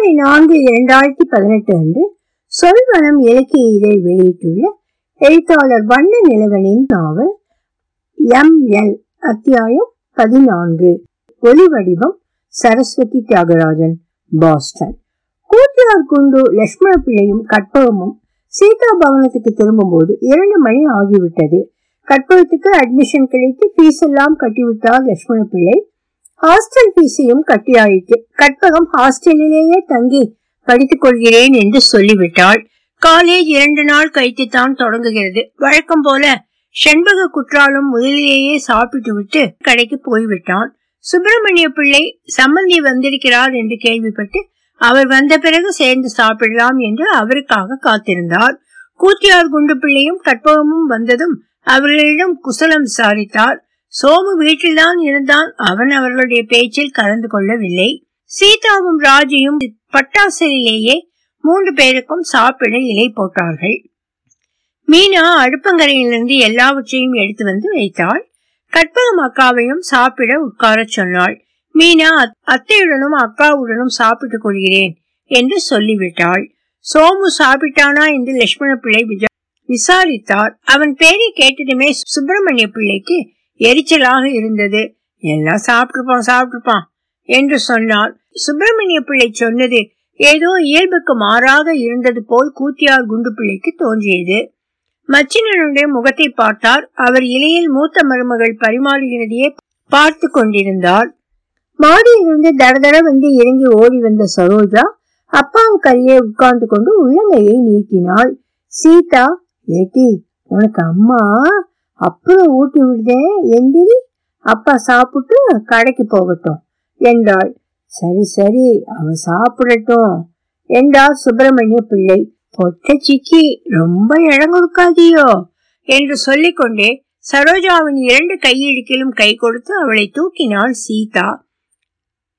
பிப்ரவரி நான்கு இரண்டாயிரத்தி பதினெட்டு அன்று சொல்வனம் இலக்கிய இதழ் வெளியிட்டுள்ள எழுத்தாளர் வண்ண நிலவனின் நாவல் எம் எல் அத்தியாயம் பதினான்கு. ஒலி வடிவம் சரஸ்வதி தியாகராஜன் பாஸ்டன். கூத்தியார் குண்டு லட்சுமண பிள்ளையும் கற்பகமும் சீதா பவனத்துக்கு திரும்பும் போது இரண்டு மணி ஆகிவிட்டது. கற்பகத்துக்கு அட்மிஷன் கிடைத்து ஃபீஸ் எல்லாம் கட்டிவிட்டார் லட்சுமண பிள்ளை. ஹாஸ்டல் பீஸையும் கட்டியாயிற்று. கற்பகம் ஹாஸ்டலிலேயே தங்கி படித்துக் கொள்கிறேன் என்று சொல்லிவிட்டாள். காலேஜ் இரண்டு நாள் கழித்துத்தான் தொடங்குகிறது. வழக்கம் போல செண்பக குற்றாலும் முதலிலேயே சாப்பிட்டு விட்டு கடைக்கு போய்விட்டான். சுப்பிரமணிய பிள்ளை சம்பந்தி வந்திருக்கிறார் என்று கேள்விப்பட்டு அவர் வந்த பிறகு சேர்ந்து சாப்பிடலாம் என்று அவருக்காக காத்திருந்தார். கூத்தியார் குண்டு பிள்ளையும் கற்பகமும் வந்ததும் அவர்களிடம் குசலம் விசாரித்தார். சோமு வீட்டில்தான் இருந்தான். அவன் அவர்களுடைய பேச்சில் கலந்து கொள்ளவில்லை. சீதாவும் ராஜியும் பட்டாசிலேயே மூன்று பேருக்கும் சாப்பிட இலை போட்டார்கள். மீனா அடுப்பங்கரையிலிருந்து எல்லாவற்றையும் எடுத்து வந்து வைத்தாள். கற்பகம் அக்காவையும் சாப்பிட உட்கார சொன்னாள். மீனா அத்தையுடனும் அக்காவுடனும் சாப்பிட்டுக் கொள்கிறேன் என்று சொல்லிவிட்டாள். சோமு சாப்பிட்டானா என்று லட்சுமண பிள்ளை விசாரித்தார். அவன் பேரை கேட்டதுமே சுப்பிரமணிய பிள்ளைக்கு எரிச்சலாக இருந்தது. எல்லாம் சாப்பிட்டுப்பான் சாப்பிட்டுப்பான் என்று சொன்னார் சுப்பிரமணிய பிள்ளை சொன்னது ஏதோ இயல்புக்கு மாறாக இருந்தது போல் கூத்தியார் குண்டு பிள்ளைக்கு தோன்றியது. மச்சினனுடைய முகத்தை பார்த்தார். அவர் இலையில் மூத்த மருமகள் பரிமாறுகிறதையே பார்த்து கொண்டிருந்தார் மாடியிலிருந்து தடதட வந்து இறங்கி ஓடி வந்த சரோஜா அப்பாவுக்கு அருகே உட்கார்ந்து கொண்டு உள்ளங்கையை நீட்டினாள். சீதா ஏட்டி உனக்கு அம்மா அப்புறம் ஊட்டி விடுதேன் எந்திரி. அப்பா சாப்பிட்டு கடைக்கு போகட்டும் என்றாள். சரி சரி அவ சாப்பிடட்டும் என்றார் சுப்பிரமணிய பிள்ளை. பொட்ட சிக்கி ரொம்ப இடம் கொடுக்காதியோ என்று சொல்லிக்கொண்டே சரோஜாவின் இரண்டு கையிடுக்கிலும் கை கொடுத்து அவளை தூக்கினாள் சீதா.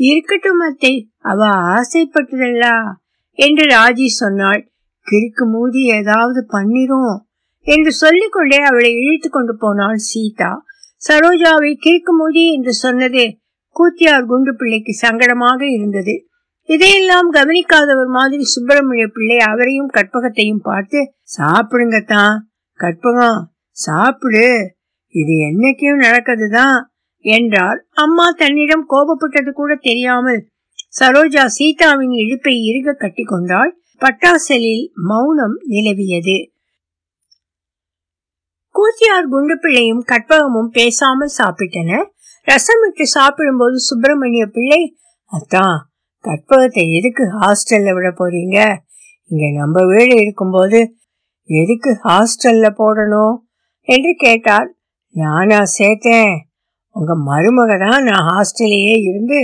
இருக்கட்டும் அத்தை அவ ஆசைப்பட்டதல்லா என்று ராஜி சொன்னாள். கிறுக்கு மூதி ஏதாவது பண்ணிரும். என்று சொல்லிக்கொண்டே அவளை இழுத்து கொண்டு போனாள் சீதா. சரோஜாவை கேட்கும்போது என்று சொன்னது கூத்தியார் குண்டு பிள்ளைக்கு சங்கடமாக இருந்தது. இதையெல்லாம் கவனிக்காதவர் மாதிரி சுப்பிரமணிய பிள்ளை அவரையும் கற்பகத்தையும் பார்த்து சாப்பிடுங்கத்தான் கற்பகம் சாப்பிடு. இது என்னைக்கும் நடக்கிறதுதான் என்றார். அம்மா தன்னிடம் கோபப்பட்டது கூட தெரியாமல் சரோஜா சீதாவின் இழுப்பை இறுக கட்டி கொண்டாள் பட்டாசலில் மௌனம் நிலவியது. கூத்தியார் குண்டு பிள்ளையும் கற்பகமும் பேசாமல் சாப்பிட்டனர். ரசம் விட்டு சாப்பிடும்போது சுப்பிரமணிய பிள்ளை அத்தான் கற்பகத்தை எதுக்கு ஹாஸ்டல்ல விட போறீங்க? இங்க நம்ம வீடு இருக்கும்போது எதுக்கு ஹாஸ்டல்ல போடணும்? என்று கேட்டார். நானா சேர்த்தேன். உங்க மருமக தான் நான் ஹாஸ்டல்லையே இருந்து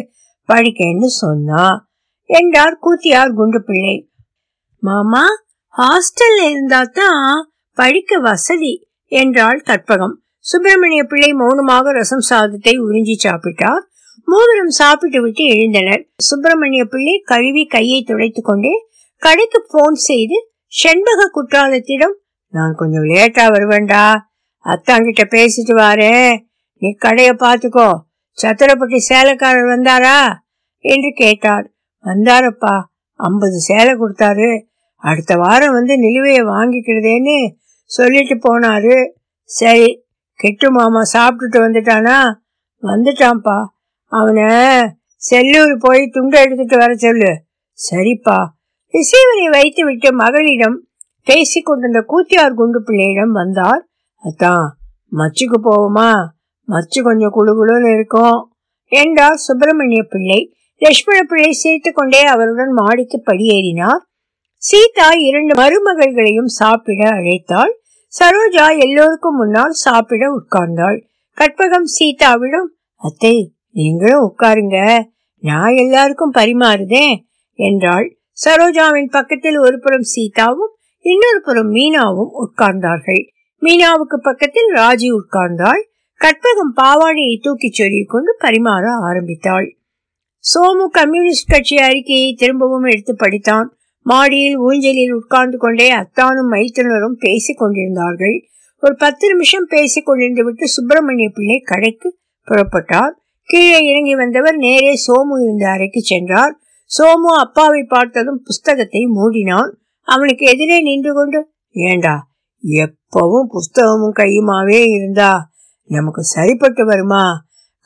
படிக்கன்னு சொன்னா என்றார் கூத்தியார் குண்டு பிள்ளை மாமா ஹாஸ்டல்ல இருந்தா தான் படிக்க வசதி. என்றாள் கற்பகம். சுப்பிரமணிய பிள்ளை மௌனமாக ரசம் சாதத்தை உறிஞ்சி சாப்பிட்டார். மூவரும் சாப்பிட்டு விட்டு எழுந்தனர். சுப்பிரமணிய பிள்ளை கழுவி கையை துடைத்துக் கொண்டே கடைக்கு போன் செய்து செண்பக குற்றாலத்திடம் நான் கொஞ்சம் லேட்டா வருவேண்டா அத்தாங்கிட்ட பேசிட்டு வாரு. நீ கடைய பாத்துக்கோ சத்திரப்பட்டி சேலைக்காரர் வந்தாரா? என்று கேட்டார். வந்தாரப்பா. ஐம்பது சேலை கொடுத்தாரு. அடுத்த வாரம் வந்து நிலுவையை வாங்கிக்கிறதேன்னு சொல்லிட்டு போனாரு. சரி கெட்டு மாமா சாப்பிட்டுட்டு வந்துட்டானா? வந்துட்டான்ப்பா. அவனை செல்லூர் போய் துண்டு எடுத்துட்டு வர சொல்லு. சரிப்பா. ரிசீவரை வைத்து விட்டு மகளிடம் பேசி கொண்டிருந்த கூத்தியார் குண்டு பிள்ளையிடம் வந்தார். அதான் மச்சுக்கு போவோமா? மச்சு கொஞ்சம் குழுகுழுன்னு இருக்கும். என்றார் சுப்பிரமணிய பிள்ளை. லட்சுமண பிள்ளை சிரித்து கொண்டே அவருடன் மாடிக்கு படியேறினார். சீதா இரண்டு மருமகள்களையும் சாப்பிட அழைத்தாள். சரோஜா எல்லோருக்கும் முன்னால் சாப்பிட உட்கார்ந்தாள். கற்பகம் சீதாவிடம் அத்தை நீங்களும் உட்காருங்க. நான் எல்லாருக்கும் பரிமாறுதேன் என்றாள். சரோஜாவின் பக்கத்தில் ஒரு புறம் சீதாவும் இன்னொரு புறம் மீனாவும் உட்கார்ந்தார்கள். மீனாவுக்கு பக்கத்தில் ராஜி உட்கார்ந்தாள். கற்பகம் பாவாடையை தூக்கிச் சொல்லிக் கொண்டு பரிமாற ஆரம்பித்தாள். சோமு கம்யூனிஸ்ட் கட்சி அறிக்கையை திரும்பவும் எடுத்து படித்தான். மாடியில் ஊஞ்சலில் உட்கார்ந்து கொண்டே அத்தானும் மைத்துனரும் பேசிக் கொண்டிருந்தார்கள். ஒரு பத்து நிமிஷம் பேசிக் கொண்டிருந்து விட்டு சுப்பிரமணிய பிள்ளை கடைக்கு புறப்பட்டார். கீழே இறங்கி வந்தவர் நேரே சோமு இருந்த அறைக்கு சென்றார். சோமு அப்பாவை பார்த்ததும் புஸ்தகத்தை மூடினான். அவனுக்கு எதிரே நின்று கொண்டு ஏண்டா எப்பவும் புஸ்தகமும் கையுமாவே இருந்தா? நமக்கு சரிப்பட்டு வருமா?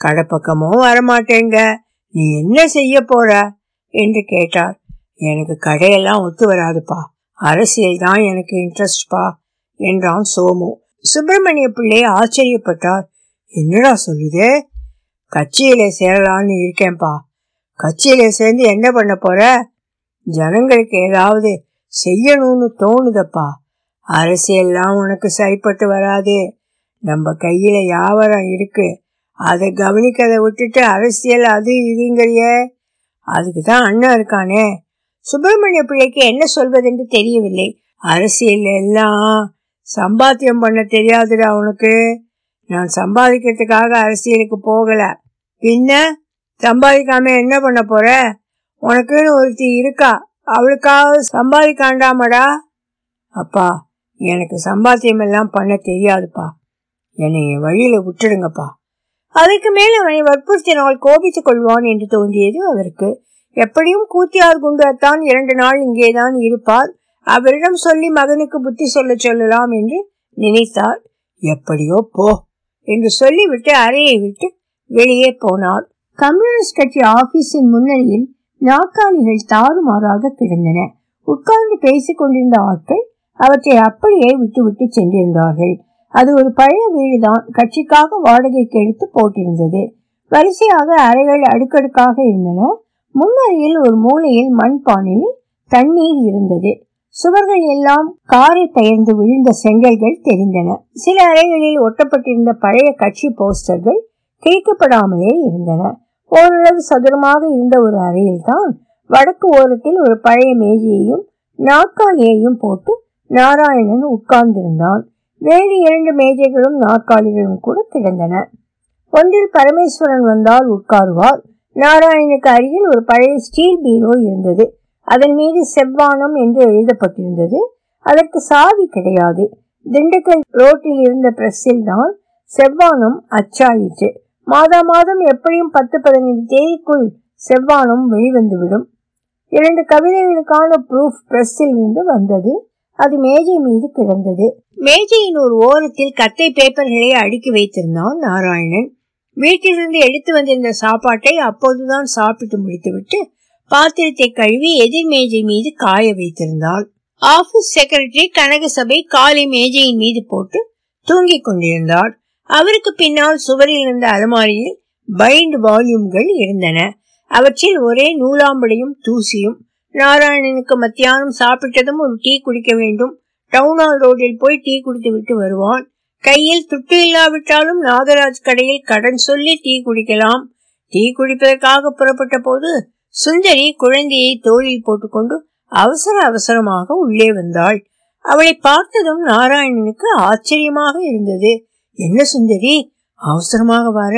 கடைப்பக்கமும் வரமாட்டேங்க. நீ என்ன செய்ய போற? என்று கேட்டார். எனக்கு கடையெல்லாம் ஒத்து வராதுப்பா. அரசியல் தான் எனக்கு இன்ட்ரெஸ்ட்பா என்றான் சோமு. சுப்பிரமணிய பிள்ளை ஆச்சரியப்பட்டார். என்னடா சொல்லுதே? கட்சியில சேரலான்னு இருக்கேன்பா கட்சியில சேர்ந்து என்ன பண்ண போற? ஜனங்களுக்கு ஏதாவது செய்யணும்னு தோணுதப்பா. அரசியல்லாம் உனக்கு சரிப்பட்டு வராது. நம்ம கையில வியாபாரம் இருக்கு. அதை கவனிக்கதை விட்டுட்டு அரசியல் அது இதுங்கிறிய. அதுக்கு தான் அண்ணன் இருக்கானே. சுப்பிரமணிய பிள்ளைக்கு என்ன சொல்வதென்று தெரியவில்லை. அரசியல் எல்லாம் சம்பாத்தியம் பண்ண தெரியாதுடா உனக்கு. நான் சம்பாதிக்கிறதுக்காக அரசியலுக்கு போகல. பின்ன சம்பாதிக்காம என்ன பண்ண போற? உனக்குன்னு ஒருத்தி இருக்கா. அவளுக்காக சம்பாதிக்காண்டாமடா. அப்பா எனக்கு சம்பாத்தியம் எல்லாம் பண்ண தெரியாதுப்பா. என்னை வழியில விட்டுடுங்கப்பா. அதற்கு மேல் அவனை வற்புறுத்தினால் கோபித்துக் கொள்வான் என்று தோன்றியது அவருக்கு. எப்படியும் கூத்தியார் குண்டத்தான் இரண்டு நாள் இங்கேதான் இருப்பார். அவரிடம் சொல்லி மகனுக்கு புத்தி சொல்ல சொல்லலாம் என்று நினைத்தார். எப்படியோ போ என்று சொல்லிவிட்டு அறையை விட்டு வெளியே போனார். கம்யூனிஸ்ட் கட்சி ஆபீஸின் முன்னணியில் நாற்காலிகள் தாறுமாறாக கிடந்தன. உட்கார்ந்து பேசிக் கொண்டிருந்த ஆட்கள் அவற்றை அப்படியே விட்டுவிட்டு சென்றிருந்தார்கள். அது ஒரு பழைய வீடுதான். கட்சிக்காக வாடகைக்கு எடுத்து போட்டிருந்தது. வரிசையாக அறைகள் அடுக்கடுக்காக இருந்தன. முன்னறையில் ஒரு மூலையில் மண்பானையில் தண்ணீர் இருந்தது. சுவர்கள் எல்லாம் காரை பெயர்ந்து விழுந்த செங்கல்கள் தெரிந்தன. சில அறைகளில் ஒட்டப்பட்டிருந்த பழைய கட்சி போஸ்டர்கள் கிழிக்கப்படாமலே இருந்தன. ஓரளவு சதுரமாக இருந்த ஒரு அறையில்தான் வடக்கு ஓரத்தில் ஒரு பழைய மேஜையையும் நாற்காலியையும் போட்டு நாராயணன் உட்கார்ந்திருந்தான். வேறு இரண்டு மேஜைகளும் நாற்காலிகளும் கூட கிடந்தன. ஒன்றில் பரமேஸ்வரன் வந்தால் உட்காருவார். நாராயணுக்கு அருகில் ஒரு பழைய ஸ்டீல் பீரோ இருந்தது. அதன் மீது செவ்வானம் என்று எழுதப்பட்டிருந்தது. அதற்கு சாவி கிடையாது. திண்டுக்கல் ரோட்டில் இருந்த பிரஸில் தான் செவ்வானம் அச்சாயிற்று. மாதா மாதம் எப்படியும் பத்து பதினைந்து தேதிக்குள் செவ்வானம் வெளிவந்துவிடும். இரண்டு கவிதைகளுக்கான ப்ரூஃப் பிரஸில் இருந்து வந்தது. அது மேஜை மீது கிடந்தது. மேஜையின் ஒரு ஓரத்தில் கத்தை பேப்பர்களை அடுக்கி வைத்திருந்தான் நாராயணன். வீட்டிலிருந்து எடுத்து வந்திருந்த சாப்பாட்டை அப்போதுதான் சாப்பிட்டு முடித்துவிட்டு பாத்திரத்தை கழுவி எதிர் மேஜை மீது காய வைத்திருந்தாள். ஆபீஸ் செக்ரட்டரி கனகசபை காலை மேஜையின் மீது போட்டு தூங்கிக் கொண்டிருந்தார் அவருக்கு பின்னால் சுவரில் இருந்த அலமாரியில் பைண்ட் வால்யூம்கள் இருந்தன. அவற்றில் ஒரே நூலாம்படியும் தூசியும் நாராயணனுக்கு மத்தியானம் சாப்பிட்டதும் ஒரு டீ குடிக்க வேண்டும் டவுன் ஹால் ரோடில் போய் டீ குடித்து விட்டு வருவான். கையில் துட்டு இல்லாவிட்டாலும் நாகராஜ் கடையில் கடன் சொல்லி டீ குடிக்கலாம். டீ குடிப்பதற்காக புறப்பட்ட போது சுந்தரி குழந்தையை தோளில் போட்டுக்கொண்டு அவசர அவசரமாக உள்ளே வந்தாள். அவளை பார்த்ததும் நாராயணனுக்கு ஆச்சரியமாக இருந்தது. என்ன சுந்தரி அவசரமாக வர?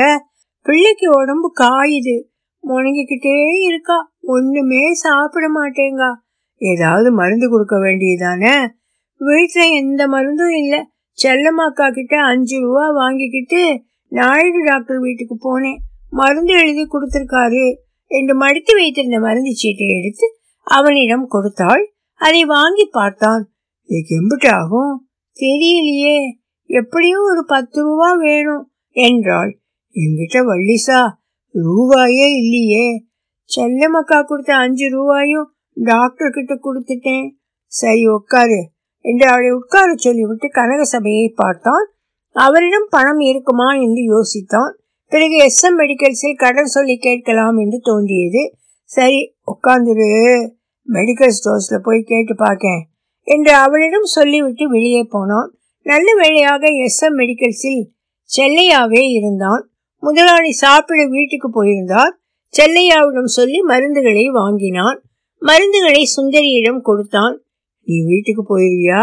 பிள்ளைக்கு உடம்பு காயுது. முணங்கிக்கிட்டே இருக்கா. ஒண்ணுமே சாப்பிட மாட்டேங்கா. ஏதாவது மருந்து கொடுக்க வேண்டியதானே வீட்டுல எந்த மருந்தும் இல்லை. செல்லம்மாக்கா கிட்ட அஞ்சு ரூபா வாங்கிக்கிட்டு நாயுடு டாக்டர் வீட்டுக்கு போனேன். மருந்து எழுதி கொடுத்திருக்காரு. என்று மடித்து வைத்திருந்த மருந்து சீட்டை எடுத்து அவனிடம் கொடுத்தாள். அதை வாங்கி பார்த்தான். இதுக்கு எம்பிட்டு ஆகும்? தெரியலையே. எப்படியும் ஒரு பத்து ரூபா வேணும் என்றாள். என்கிட்ட வள்ளிசா ரூபாயே இல்லையே. செல்லமக்கா கொடுத்த அஞ்சு ரூபாயும் டாக்டர் கிட்ட கொடுத்துட்டேன். சரி உட்காரு. என்று அவளை உட்கார சொல்லிவிட்டு கனக சபையை பார்த்தான். அவரிடம் பணம் இருக்குமா என்று யோசித்தான். பிறகு எஸ் எம் மெடிக்கல்ஸில் கடன் சொல்லி கேட்கலாம் என்று தோன்றியது. சரி உட்காந்துரு மெடிக்கல் ஸ்டோர்ஸில் போய் கேட்டு பார்க்கேன் என்று அவளிடம் சொல்லிவிட்டு வெளியே போனான். நல்ல வேளையாக எஸ் எம் மெடிக்கல்ஸில் செல்லையாவே இருந்தான். முதலாளி சாப்பிட வீட்டுக்கு போயிருந்தார். செல்லையாவிடம் சொல்லி மருந்துகளை வாங்கினான். மருந்துகளை சுந்தரியிடம் கொடுத்தான். நீ வீட்டுக்கு போயிருவியா?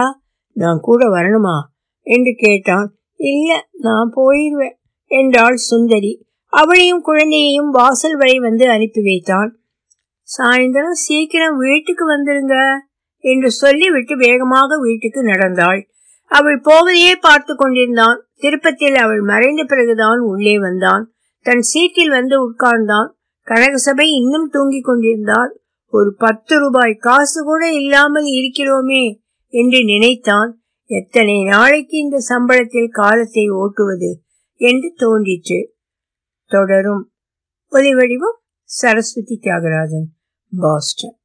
நான் கூட வரணுமா? என்று கேட்டான். இல்ல நான் போயிருவேன் என்றாள் சுந்தரி. அவளையும் குழந்தையையும் வாசல் வரை வந்து அனுப்பி வைத்தான். சாயந்தரம் சீக்கிரம் வீட்டுக்கு வந்துருங்க என்று சொல்லிவிட்டு வேகமாக வீட்டுக்கு நடந்தாள். அவள் போவதையே பார்த்து கொண்டிருந்தான். திருப்பத்தில் அவள் மறைந்த பிறகுதான் உள்ளே வந்தான். தன் சீட்டில் வந்து உட்கார்ந்தான். கனகசபை இன்னும் தூங்கிக் கொண்டிருந்தாள். ஒரு பத்து ரூபாய் காசு கூட இல்லாமல் இருக்கிறோமே என்று நினைத்தான். எத்தனை நாளைக்கு இந்த சம்பளத்தில் காலத்தை ஓட்டுவது என்று தோன்றிற்று. தொடரும். ஒலி வடிவம் சரஸ்வதி தியாகராஜன் பாஸ்டன்.